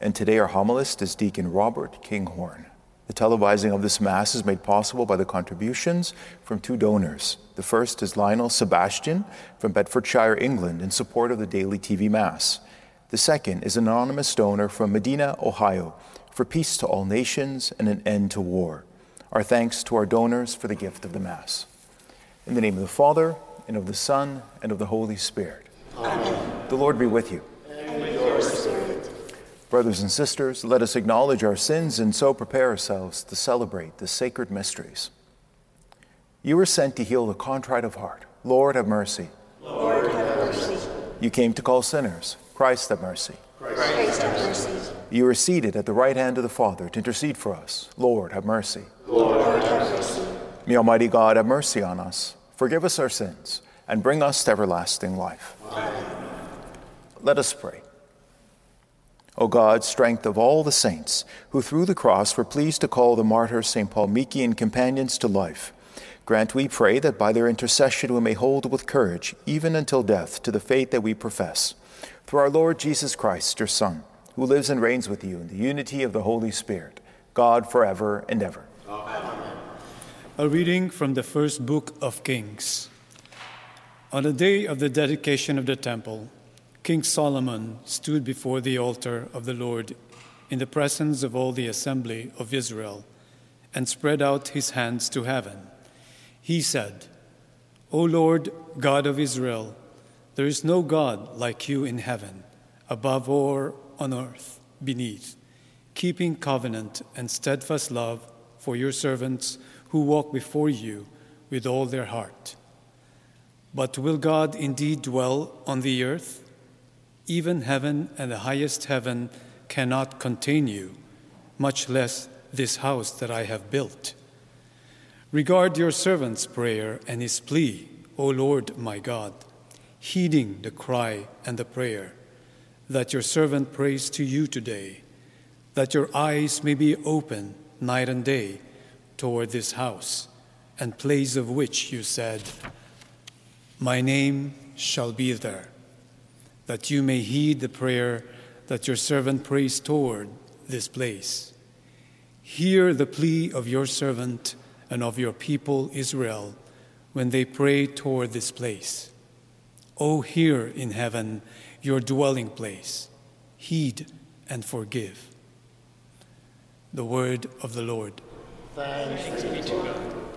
and today our homilist is Deacon Robert Kinghorn. The televising of this Mass is made possible by the contributions from two donors. The first is Lionel Sebastian from Bedfordshire, England, in support of the Daily TV Mass. The second is an anonymous donor from Medina, Ohio, for peace to all nations and an end to war. Our thanks to our donors for the gift of the Mass. In the name of the Father, and of the Son, and of the Holy Spirit. Amen. The Lord be with you. And with your spirit. Brothers and sisters, let us acknowledge our sins and so prepare ourselves to celebrate the sacred mysteries. You were sent to heal the contrite of heart. Lord, have mercy. Lord, have mercy. You came to call sinners. Christ, have mercy. Christ, have mercy. You are seated at the right hand of the Father to intercede for us. Lord, have mercy. Lord, have mercy. May Almighty God have mercy on us, forgive us our sins, and bring us to everlasting life. Amen. Let us pray. O God, strength of all the saints, who through the cross were pleased to call the martyrs St. Paul Miki and companions to life, grant, we pray, that by their intercession we may hold with courage, even until death, to the faith that we profess. Through our Lord Jesus Christ, your Son, who lives and reigns with you in the unity of the Holy Spirit, God forever and ever. Amen. A reading from the first book of Kings. On the day of the dedication of the temple, King Solomon stood before the altar of the Lord in the presence of all the assembly of Israel and spread out his hands to heaven. He said, O Lord, God of Israel, there is no God like you in heaven, above or on earth, beneath, keeping covenant and steadfast love for your servants who walk before you with all their heart. But will God indeed dwell on the earth? Even heaven and the highest heaven cannot contain you, much less this house that I have built. Regard your servant's prayer and his plea, O Lord my God, heeding the cry and the prayer that your servant prays to you today, that your eyes may be open night and day toward this house and place of which you said, My name shall be there, that you may heed the prayer that your servant prays toward this place. Hear the plea of your servant and of your people Israel when they pray toward this place. O hear in heaven your dwelling place, heed and forgive. The word of the Lord. Thanks be to God.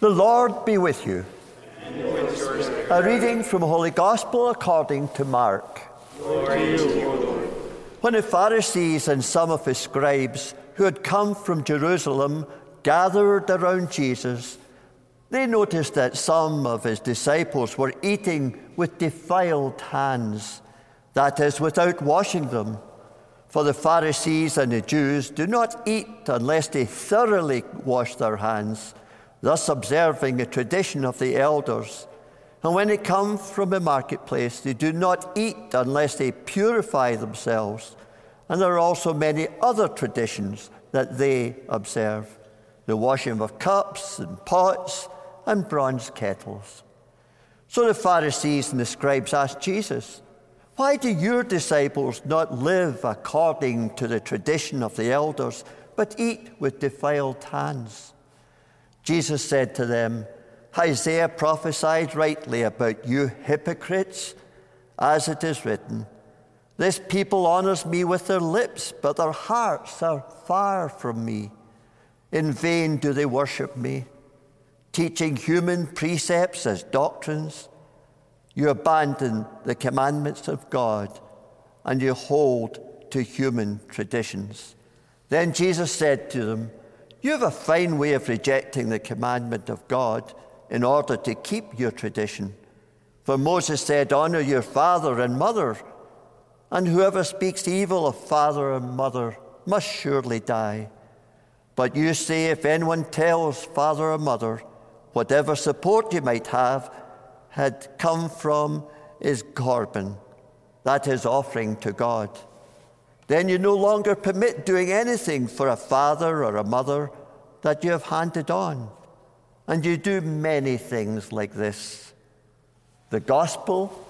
The Lord be with you. With A reading from the Holy Gospel according to Mark. You, When the Pharisees and some of his scribes who had come from Jerusalem gathered around Jesus, they noticed that some of his disciples were eating with defiled hands, that is, without washing them. For the Pharisees and the Jews do not eat unless they thoroughly wash their hands, thus observing a tradition of the elders. And when they come from the marketplace, they do not eat unless they purify themselves. And there are also many other traditions that they observe the washing of cups and pots and bronze kettles. So the Pharisees and the scribes asked Jesus, Why do your disciples not live according to the tradition of the elders, but eat with defiled hands? Jesus said to them, Isaiah prophesied rightly about you hypocrites, as it is written, This people honors me with their lips, but their hearts are far from me. In vain do they worship me, teaching human precepts as doctrines. You abandon the commandments of God and you hold to human traditions. Then Jesus said to them, You have a fine way of rejecting the commandment of God in order to keep your tradition. For Moses said, Honor your father and mother, and whoever speaks evil of father and mother must surely die. But you say, if anyone tells father or mother, whatever support you might have had come from is Corban, that is offering to God. Then you no longer permit doing anything for a father or a mother that you have handed on. And you do many things like this. The gospel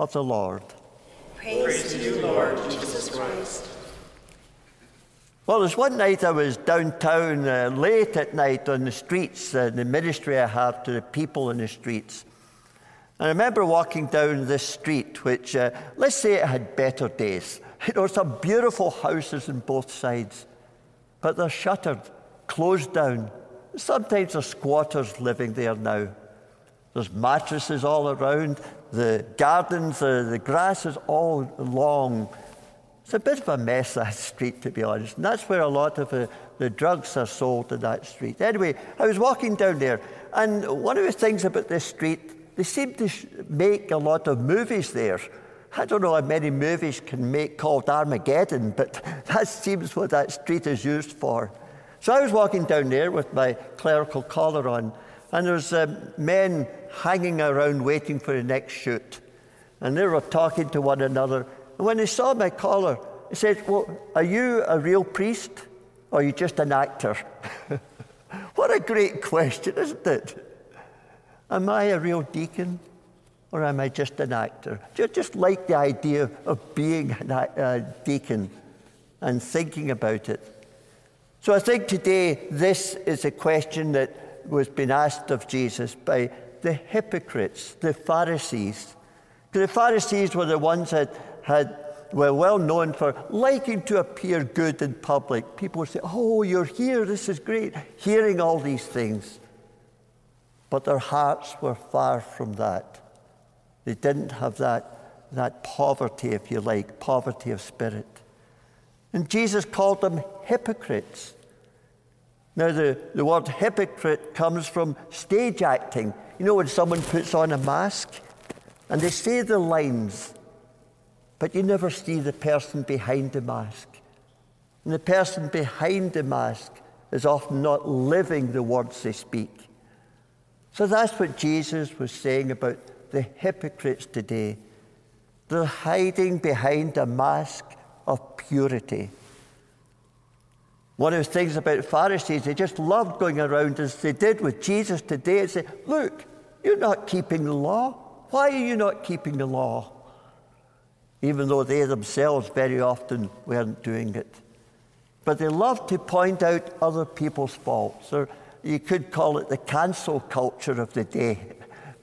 of the Lord. Praise, to you, Lord Jesus Christ. Well, there's one night I was downtown uh, late at night on the streets, uh, the ministry I have to the people in the streets. And I remember walking down this street, which, uh, let's say it had better days. You know, some beautiful houses on both sides, but they're shuttered, closed down. Sometimes there's squatters living there now. There's mattresses all around. The gardens, uh, the grass is all long. It's a bit of a mess, that street, to be honest. And that's where a lot of the, the drugs are sold in that street. Anyway, I was walking down there, and one of the things about this street, they seem to sh- make a lot of movies there. I don't know how many movies can make called Armageddon, but that seems what that street is used for. So I was walking down there with my clerical collar on, and there's um, men hanging around waiting for the next shoot. And they were talking to one another. And when they saw my collar, they said, Well, are you a real priest or are you just an actor? what a great question, isn't it? Am I a real deacon or am I just an actor? Just, like the idea of being a deacon and thinking about it. So I think today this is a question that was being asked of Jesus by the hypocrites, the Pharisees. The Pharisees were the ones that had, were well known for liking to appear good in public. People would say, Oh, you're here, this is great, hearing all these things. But their hearts were far from that. They didn't have that, that poverty, if you like, poverty of spirit. And Jesus called them hypocrites. Now, the, the word hypocrite comes from stage acting. You know, when someone puts on a mask and they say the lines, but you never see the person behind the mask. And the person behind the mask is often not living the words they speak. So that's what Jesus was saying about the hypocrites today. They're hiding behind a mask of purity. One of the things about Pharisees, they just loved going around as they did with Jesus today and say, Look, you're not keeping the law. Why are you not keeping the law? Even though they themselves very often weren't doing it. But they loved to point out other people's faults, or you could call it the cancel culture of the day,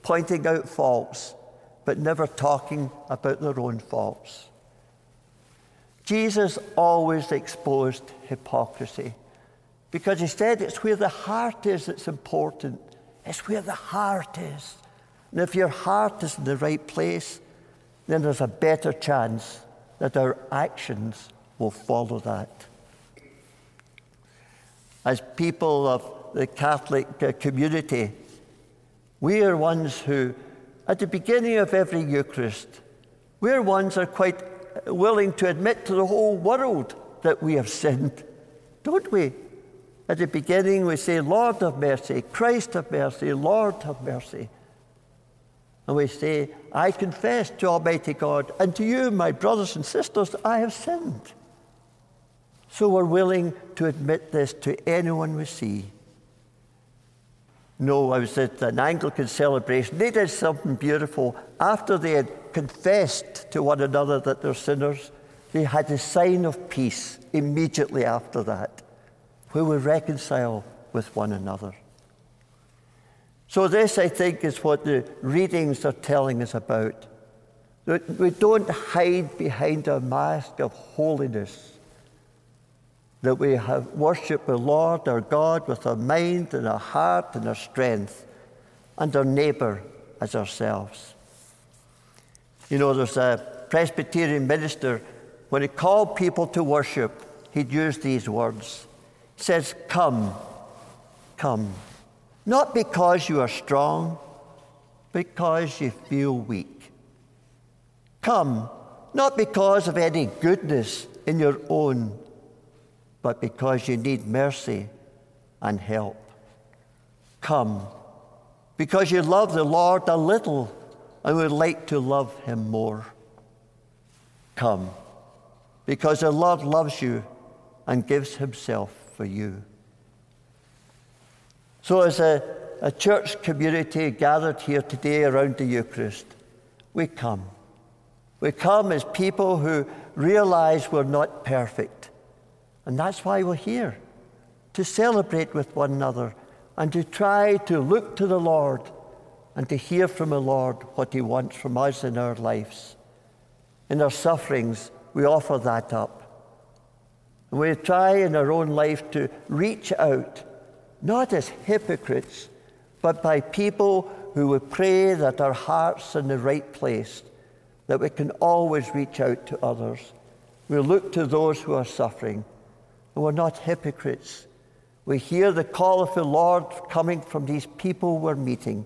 pointing out faults, but never talking about their own faults. Jesus always exposed hypocrisy because he said it's where the heart is that's important. It's where the heart is. And if your heart is in the right place, then there's a better chance that our actions will follow that. As people of the Catholic uh, community, we are ones who, at the beginning of every Eucharist, we're ones are quite willing to admit to the whole world that we have sinned, don't we? At the beginning, we say, Lord have mercy, Christ have mercy, Lord have mercy. And we say, I confess to Almighty God and to you, my brothers and sisters, I have sinned. So we're willing to admit this to anyone we see. No, I was at an Anglican celebration. They did something beautiful. After they had confessed to one another that they're sinners, they had a sign of peace immediately after that, where we reconcile with one another. So, this, I think, is what the readings are telling us about. That we don't hide behind a mask of holiness, that we have worship the Lord our God with our mind and our heart and our strength, and our neighbour as ourselves. You know, there's a Presbyterian minister, when he called people to worship, he'd use these words. He says, Come, come. Not because you are strong, because you feel weak. Come, not because of any goodness in your own, but because you need mercy and help. Come, because you love the Lord a little and would like to love him more. Come, because the Lord loves you and gives himself for you. So, as a, a church community gathered here today around the Eucharist, we come. We come as people who realize we're not perfect. And that's why we're here to celebrate with one another and to try to look to the Lord and to hear from the Lord what He wants from us in our lives. In our sufferings, we offer that up. And we try in our own life to reach out, not as hypocrites, but by people who would pray that our hearts are in the right place, that we can always reach out to others. We look to those who are suffering, we're not hypocrites. We hear the call of the Lord coming from these people we're meeting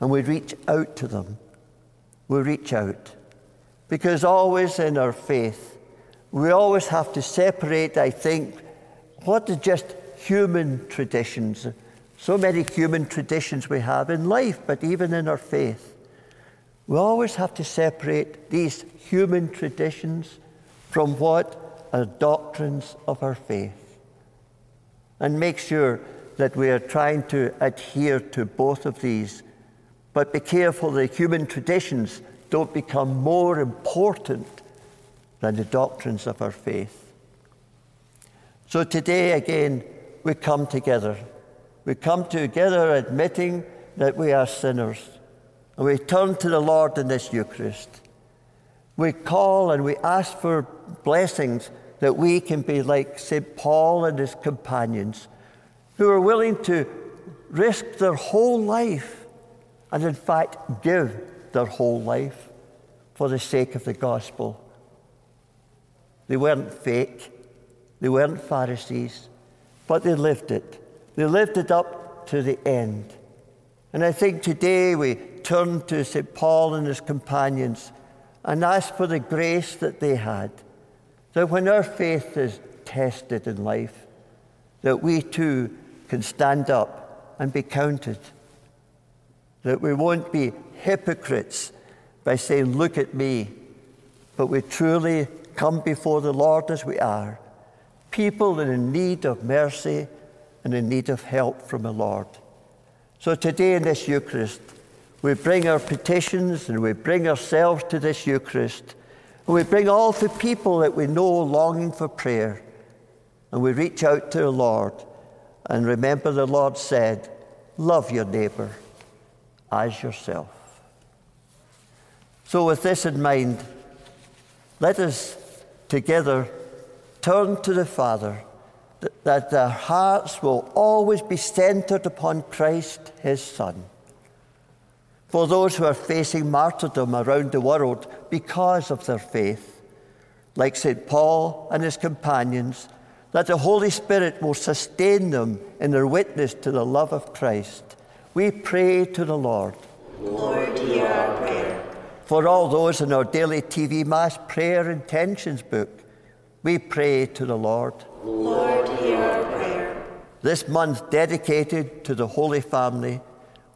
and we reach out to them. We reach out. Because always in our faith, we always have to separate, I think, what are just human traditions. So many human traditions we have in life, but even in our faith. We always have to separate these human traditions from what are doctrines of our faith. And make sure that we are trying to adhere to both of these but be careful that human traditions don't become more important than the doctrines of our faith. So today, again, we come together. We come together admitting that we are sinners. And we turn to the Lord in this Eucharist. We call and we ask for blessings that we can be like St. Paul and his companions, who are willing to risk their whole life and in fact give their whole life for the sake of the gospel. They weren't fake, they weren't Pharisees, but they lived it. They lived it up to the end. And I think today we turn to St. Paul and his companions and ask for the grace that they had, that when our faith is tested in life, that we too can stand up and be counted that we won't be hypocrites by saying, Look at me, but we truly come before the Lord as we are, people in need of mercy and in need of help from the Lord. So today in this Eucharist, we bring our petitions and we bring ourselves to this Eucharist. And we bring all the people that we know longing for prayer. And we reach out to the Lord. And remember, the Lord said, Love your neighbor as yourself. So, with this in mind, let us together turn to the Father that our hearts will always be centered upon Christ, his Son. For those who are facing martyrdom around the world because of their faith, like St. Paul and his companions, that the Holy Spirit will sustain them in their witness to the love of Christ. We pray to the Lord. Lord, hear our prayer. For all those in our daily TV Mass prayer intentions book, we pray to the Lord. Lord, hear our prayer. This month dedicated to the Holy Family,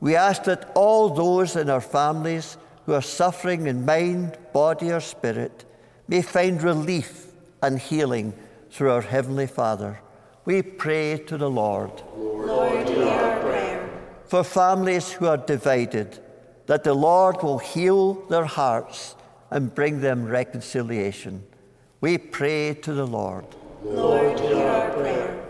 we ask that all those in our families who are suffering in mind, body, or spirit may find relief and healing through our Heavenly Father. We pray to the Lord. Lord, hear our prayer. For families who are divided, that the Lord will heal their hearts and bring them reconciliation. We pray to the Lord. Lord, hear our prayer.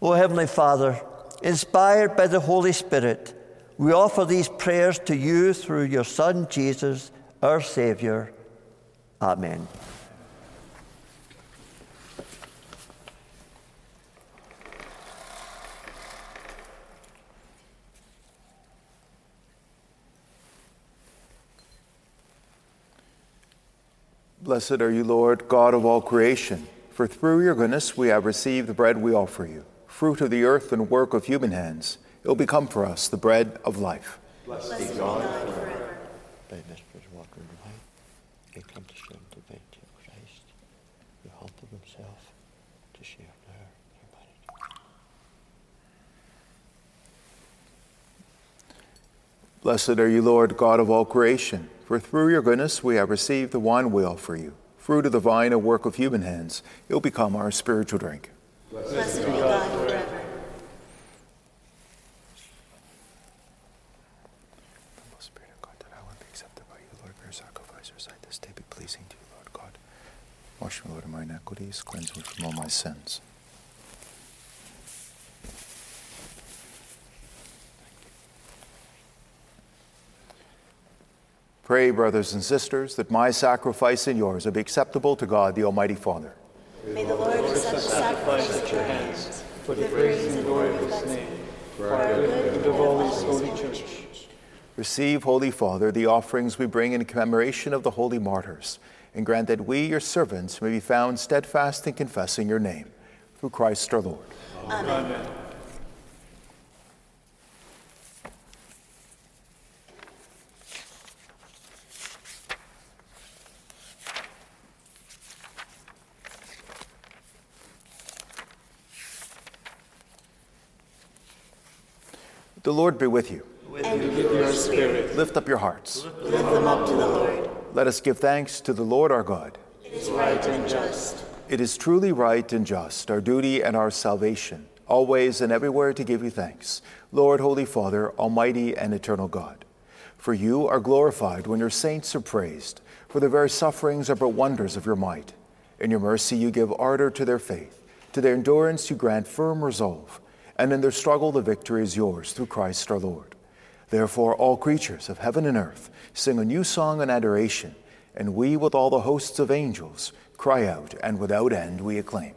O Heavenly Father, inspired by the Holy Spirit, we offer these prayers to you through your Son, Jesus, our Saviour. Amen. Blessed are you, Lord, God of all creation, for through your goodness we have received the bread we offer you, fruit of the earth and work of human hands. It will become for us the bread of life. Blessed be God forever. By Vespers walk in the light, come to share the divinity of Christ, who humbled himself to share their humanity. Blessed are you, Lord, God of all creation, for through your goodness we have received the wine we offer you, fruit of the vine a work of human hands. It will become our spiritual drink. Blessed be God forever. Spirit of God, that I will be accepted by you, Lord, for your sacrifice, your sight this day be pleasing to you, Lord God. Wash me, Lord, of my iniquities, cleanse me from all my sins. Pray, brothers and sisters, that my sacrifice and yours will be acceptable to God, the Almighty Father. May the Lord accept the sacrifice at your hands for the praise and glory of his name, for our good and of all his holy church. Receive, Holy Father, the offerings we bring in commemoration of the holy martyrs, and grant that we, your servants, may be found steadfast in confessing your name. Through Christ our Lord. Amen. The Lord be with you. And with your spirit, Lift up your hearts. lift them up to the Lord. Let us give thanks to the Lord our God. It is right and just. It is truly right and just, our duty and our salvation, always and everywhere to give you thanks, Lord, Holy Father, Almighty and eternal God. For you are glorified when your saints are praised, for the very sufferings are but wonders of your might. In your mercy you give ardor to their faith, to their endurance you grant firm resolve, and in their struggle the victory is yours through Christ our Lord. Therefore, all creatures of heaven and earth sing a new song in adoration, and we, with all the hosts of angels, cry out, and without end we acclaim.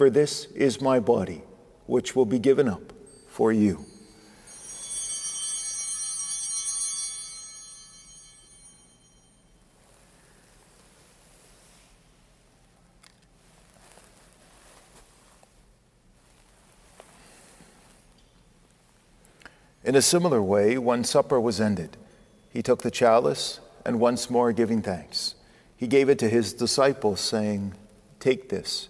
for this is my body, which will be given up for you. In a similar way, when supper was ended, he took the chalice and once more giving thanks, he gave it to his disciples, saying, Take this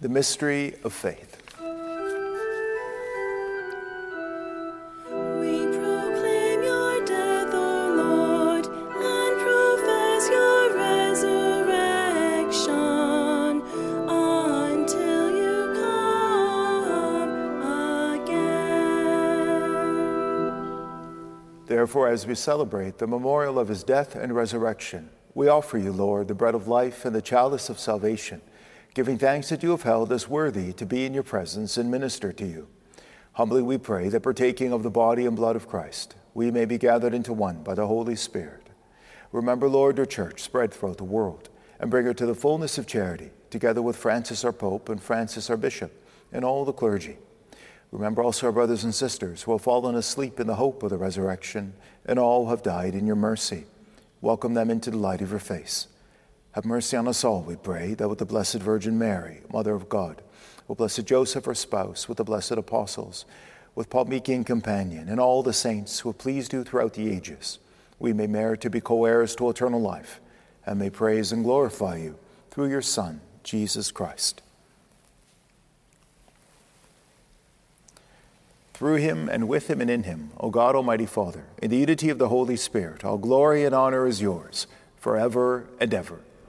The mystery of faith. We proclaim your death, O Lord, and profess your resurrection until you come again. Therefore, as we celebrate the memorial of his death and resurrection, we offer you, Lord, the bread of life and the chalice of salvation, giving thanks that you have held us worthy to be in your presence and minister to you. Humbly we pray that partaking of the body and blood of Christ, we may be gathered into one by the Holy Spirit. Remember, Lord, your church spread throughout the world and bring her to the fullness of charity, together with Francis our Pope and Francis our Bishop and all the clergy. Remember also our brothers and sisters who have fallen asleep in the hope of the resurrection and all who have died in your mercy. Welcome them into the light of your face. Have mercy on us all, we pray, that with the Blessed Virgin Mary, Mother of God, with Blessed Joseph, her spouse, with the blessed apostles, with Paul Miki and, companion, and all the saints who have pleased you throughout the ages, we may merit to be co heirs to eternal life, and may praise and glorify you through your Son, Jesus Christ. Through him and with him and in him, O God Almighty Father, in the unity of the Holy Spirit, all glory and honor is yours, forever and ever.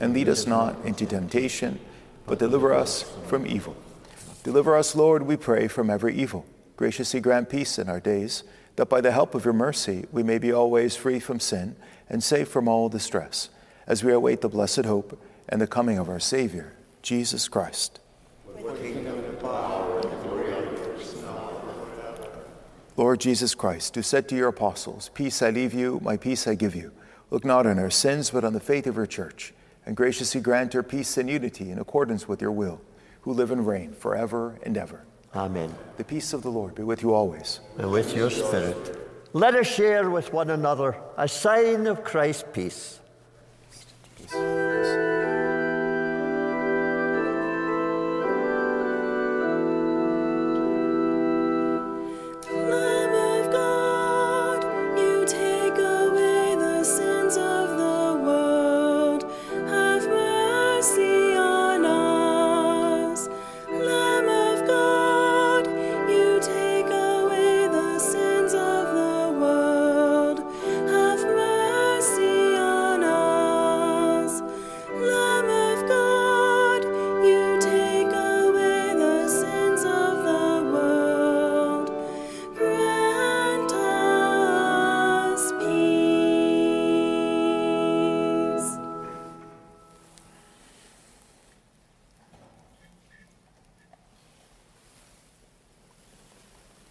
And lead us not into temptation, but deliver us from evil. Deliver us, Lord, we pray, from every evil. Graciously grant peace in our days, that by the help of your mercy we may be always free from sin and safe from all distress, as we await the blessed hope and the coming of our Savior, Jesus Christ. Lord Jesus Christ, who said to your apostles, Peace I leave you, my peace I give you, look not on our sins, but on the faith of your church, and graciously grant her peace and unity in accordance with your will, who live and reign forever and ever. Amen. The peace of the Lord be with you always. And with your spirit. Let us share with one another a sign of Christ's peace. Lamb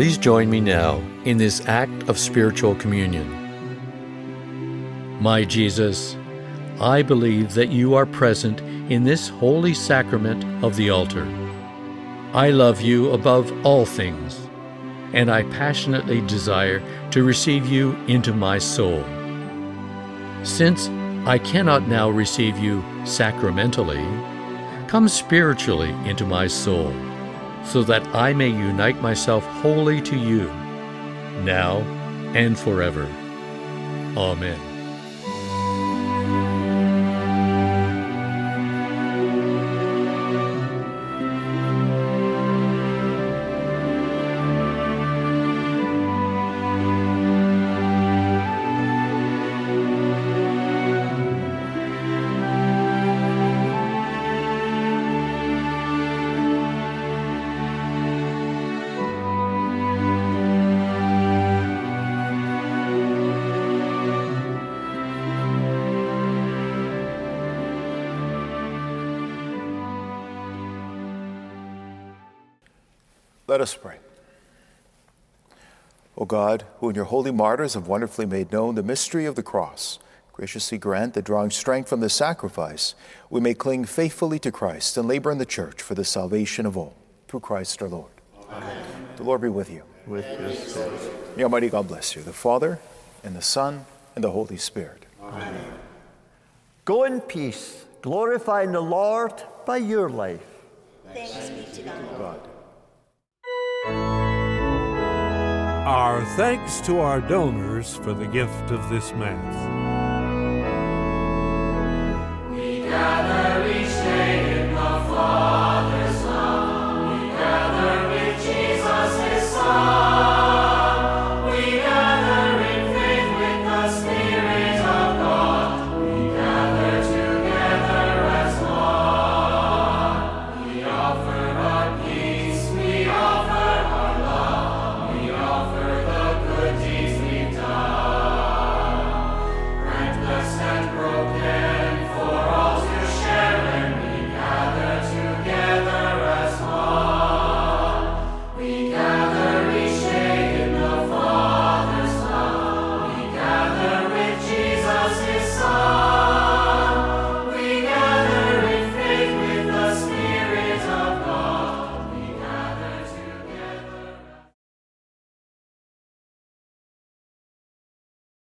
Please join me now in this act of spiritual communion. My Jesus, I believe that you are present in this holy sacrament of the altar. I love you above all things, and I passionately desire to receive you into my soul. Since I cannot now receive you sacramentally, come spiritually into my soul, so that I may unite myself wholly to you, now and forever. Amen. Let us pray. O God, who in your holy martyrs have wonderfully made known the mystery of the cross, graciously grant that drawing strength from the sacrifice, we may cling faithfully to Christ and labor in the church for the salvation of all. Through Christ our Lord. Amen. The Lord be with you. With your spirit. May Almighty God bless you, the Father, and the Son, and the Holy Spirit. Amen. Go in peace, glorifying the Lord by your life. Thanks be to God. God. Our thanks to our donors for the gift of this Mass.